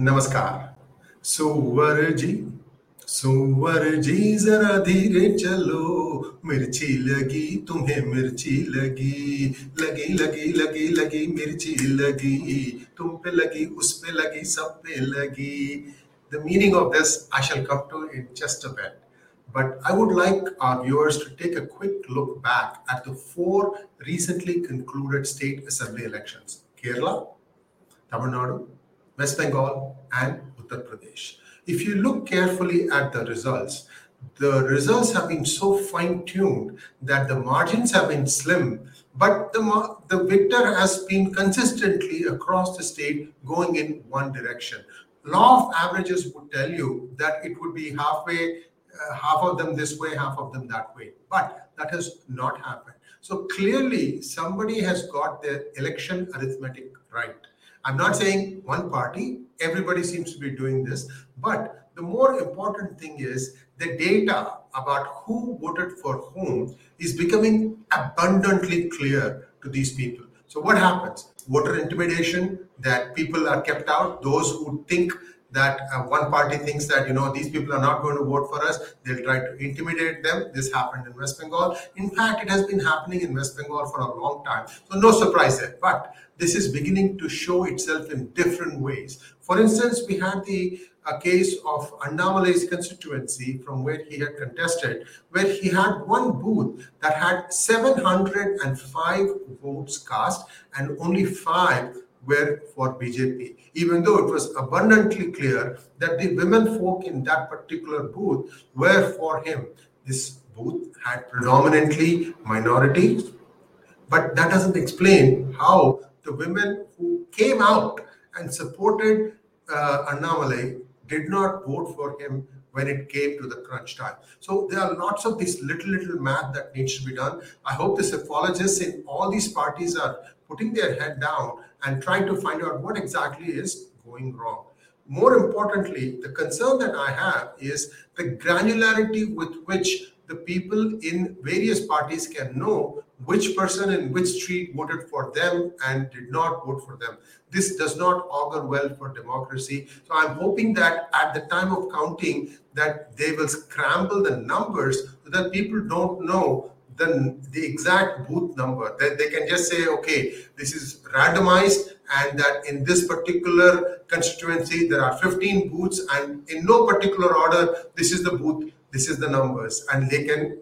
नमस्कार। सुवर जी सुवर जी, जरा धीरे चलो। मिर्ची लगी, तुम्हें मिर्ची लगी। लगी लगी लगी लगी, मिर्ची लगी। तुम पे लगी, उस पे लगी, सब पे लगी। The meaning of this I shall come to in just a bit but I would like our viewers to take a quick look back at the four recently concluded state assembly elections Kerala Tamil Nadu West Bengal, and Uttar Pradesh. If you look carefully at the results, the results have been so fine tuned that the margins have been slim, but the, the victor has been consistently across the state going in one direction. Law of averages would tell you that it would be halfway, uh, half of them this way, half of them that way, but that has not happened. So clearly, somebody has got their election arithmetic right. I'm not saying one party, everybody seems to be doing this, but the more important thing is the data about who voted for whom is becoming abundantly clear to these people. So, what happens? Voter intimidation, that people are kept out, those who think that uh, one party thinks that you know these people are not going to vote for us they'll try to intimidate them. This happened in west bengal. In fact it has been happening in west bengal for a long time. So no surprise there. But this is beginning to show itself in different ways. For instance we had the a case of Annamalai's constituency from where he had contested, where he had one booth that had 705 votes cast and only five were for BJP, even though it was abundantly clear that the women folk in that particular booth were for him. This booth had predominantly minorities, but that doesn't explain how the women who came out and supported uh, Annamalai did not vote for him when it came to the crunch time. So there are lots of this little, little math that needs to be done. I hope the psephologists in all these parties are putting their head down and trying to find out what exactly is going wrong. More importantly, the concern that I have is the granularity with which the people in various parties can know which person in which street voted for them and did not vote for them. This does not augur well for democracy. So I'm hoping that at the time of counting, that they will scramble the numbers so that people don't know the, the exact booth number. That they can just say, okay, this is randomized, and that in this particular constituency there are 15 booths, and in no particular order, this is the booth, this is the numbers, and they can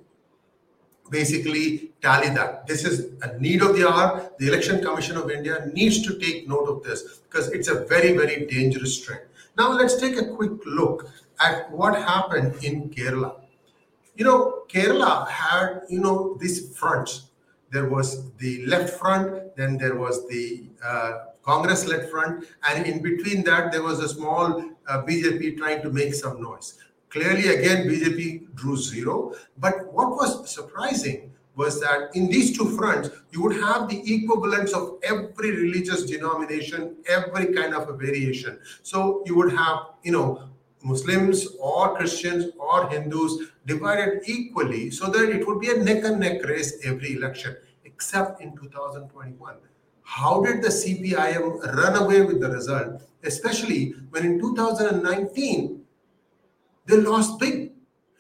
basically tally that. This is a need of the hour. The Election Commission of India needs to take note of this because it's a very, very dangerous trend. Now, let's take a quick look at what happened in Kerala. You know, Kerala had, you know, these fronts. There was the left front, then there was the uh, Congress led front, and in between that, there was a small uh, BJP trying to make some noise. Clearly, again, BJP drew zero. But what was surprising was that in these two fronts, you would have the equivalence of every religious denomination, every kind of a variation. So you would have, you know, Muslims or Christians or Hindus divided equally so that it would be a neck and neck race every election, except in 2021. How did the CPIM run away with the result, especially when in 2019 they lost big.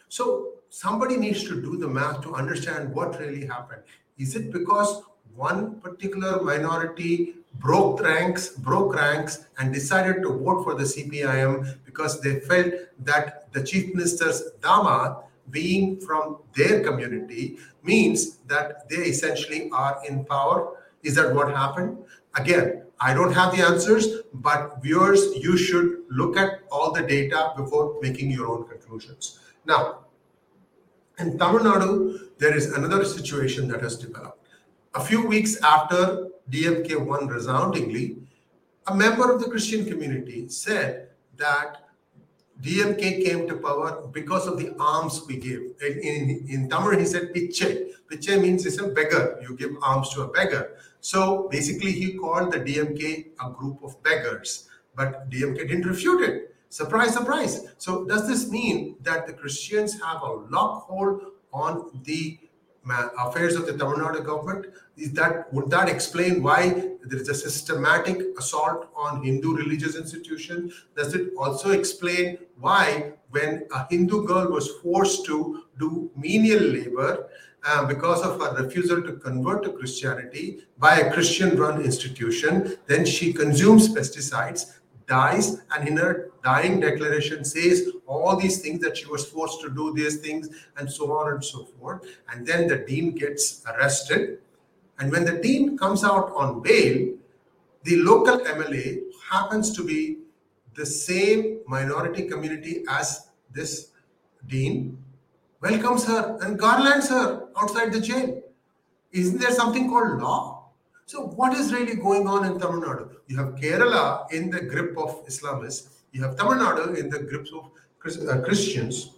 So somebody needs to do the math to understand what really happened. Is it because one particular minority broke ranks, broke ranks, and decided to vote for the CPIM because they felt that the chief minister's dama, being from their community, means that they essentially are in power? Is that what happened? Again, I don't have the answers, but viewers, you should look at all the data before making your own conclusions. Now, in Tamil Nadu, there is another situation that has developed. A few weeks after DMK won resoundingly, a member of the Christian community said that DMK came to power because of the alms we give. In, in, in Tamil, he said piche. Piche means it's a beggar. You give alms to a beggar. So basically, he called the DMK a group of beggars, but DMK didn't refute it. Surprise, surprise. So does this mean that the Christians have a lock hold on the affairs of the Tamil Nadu government? Is that would that explain why there is a systematic assault on Hindu religious institutions? Does it also explain why, when a Hindu girl was forced to do menial labor uh, because of her refusal to convert to Christianity by a Christian-run institution, then she consumes pesticides dies and in her dying declaration says all these things that she was forced to do these things and so on and so forth. And then the dean gets arrested. And when the dean comes out on bail the local mla happens to be the same minority community as this dean welcomes her and garlands her outside the jail. Isn't there something called law? So, what is really going on in Tamil Nadu? You have Kerala in the grip of Islamists, you have Tamil Nadu in the grips of uh, Christians.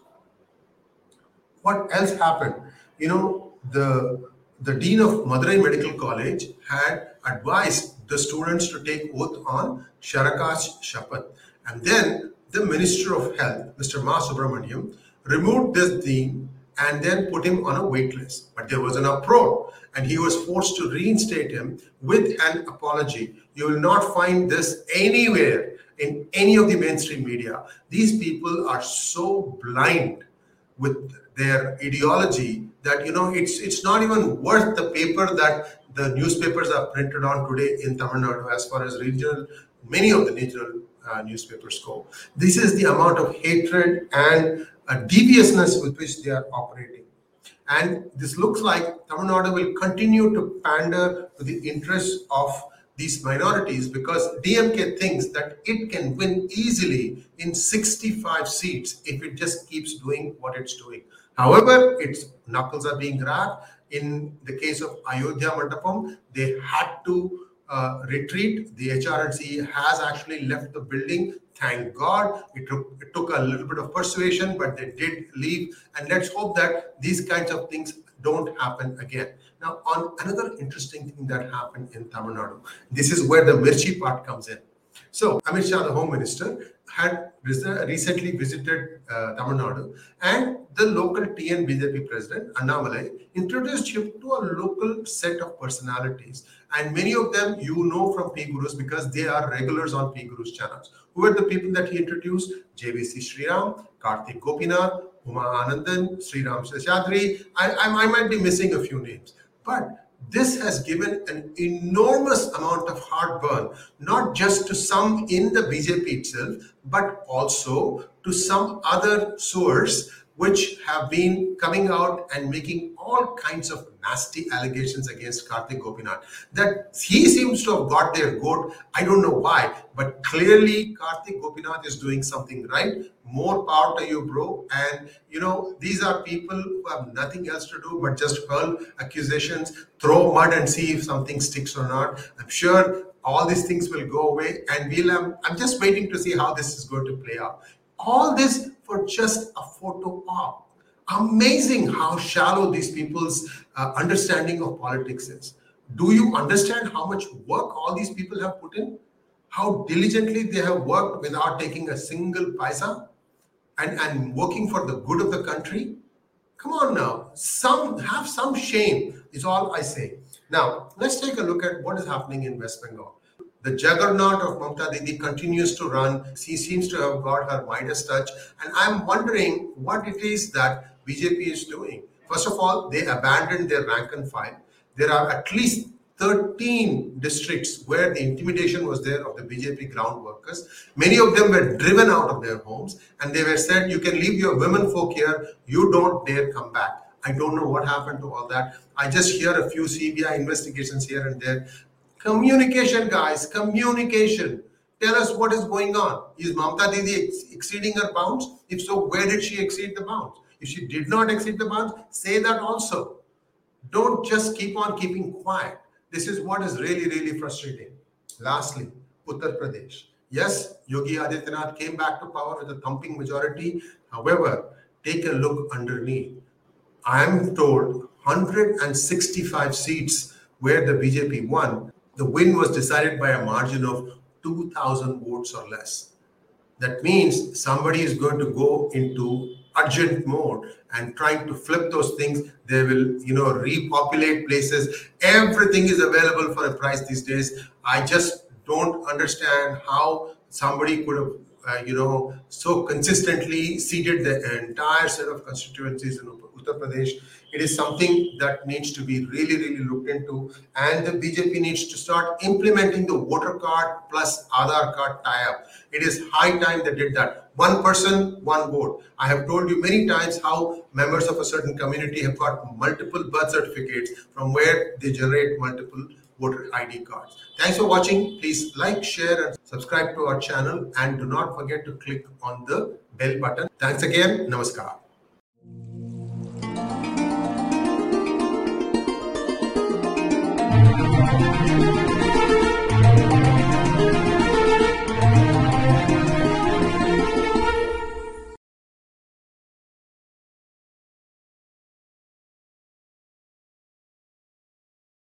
What else happened? You know, the the dean of Madurai Medical College had advised the students to take oath on Charak Shapath. And then the Minister of Health, Mr. Ma Subramanian, removed this dean and then put him on a wait list. But there was an uproar and he was forced to reinstate him with an apology. You will not find this anywhere in any of the mainstream media. These people are so blind with their ideology that you know it's it's not even worth the paper that the newspapers are printed on today in Tamil Nadu as far as regional many of the regional uh, newspapers go. This is the amount of hatred and uh, deviousness with which they are operating. And this looks like Tamil Nadu will continue to pander to the interests of these minorities because DMK thinks that it can win easily in 65 seats if it just keeps doing what it's doing. However, its knuckles are being grabbed. In the case of Ayodhya Mandapam, they had to uh, retreat. The HR&CE has actually left the building. Thank God. It took, it took a little bit of persuasion, but they did leave. And let's hope that these kinds of things don't happen again. Now, on another interesting thing that happened in Tamil Nadu, this is where the Mirchi part comes in. So, Amit Shah, the Home Minister, had recently visited uh, Tamil Nadu and the local TN BJP president, Annamalai, introduced him to a local set of personalities. And many of them you know from PGurus because they are regulars on PGurus channels. Who were the people that he introduced? JVC Sriram, Karthik Gopinath, Uma Anandan, Sriram Seshadri. I, I, I might be missing a few names. But this has given an enormous amount of heartburn, not just to some in the BJP itself, but also to some other source which have been coming out and making all kinds of nasty allegations against Karthik Gopinath. That he seems to have got their goat. I don't know why, but clearly Karthik Gopinath is doing something right. More power to you, bro. And you know, these are people who have nothing else to do but just hurl accusations, throw mud and see if something sticks or not. I'm sure all these things will go away and we'll um, i'm just waiting to see how this is going to play out all this for just a photo op. Amazing how shallow these people's uh, understanding of politics is. Do you understand how much work all these people have put in? How diligently they have worked without taking a single paisa and, and working for the good of the country? Come on now, some have some shame, is all I say. Now, let's take a look at what is happening in West Bengal. The juggernaut of Mamta Didi continues to run. She seems to have got her Midas touch. And I'm wondering what it is that BJP is doing. First of all, they abandoned their rank and file. There are at least 13 districts where the intimidation was there of the BJP ground workers. Many of them were driven out of their homes and they were said, You can leave your women folk here, you don't dare come back. I don't know what happened to all that. I just hear a few CBI investigations here and there. Communication, guys, communication. Tell us what is going on. Is Mamta Didi ex exceeding her bounds? If so, where did she exceed the bounds? If she did not exceed the bounds, say that also. Don't just keep on keeping quiet. This is what is really, really frustrating. Lastly, Uttar Pradesh. Yes, Yogi Adityanath came back to power with a thumping majority. However, take a look underneath. I am told 165 seats where the BJP won the win was decided by a margin of 2,000 votes or less. That means somebody is going to go into urgent mode and trying to flip those things. They will, you know, repopulate places. Everything is available for a price these days. I just don't understand how somebody could have, uh, you know, so consistently seeded the entire set of constituencies in Uttar Pradesh. It is something that needs to be really, really looked into. And the BJP needs to start implementing the voter card plus Aadhaar card tie-up. It is high time they did that. One person, one vote. I have told you many times how members of a certain community have got multiple birth certificates from where they generate multiple voter ID cards. Thanks for watching. Please like, share, and subscribe to our channel. And do not forget to click on the bell button. Thanks again. Namaskar.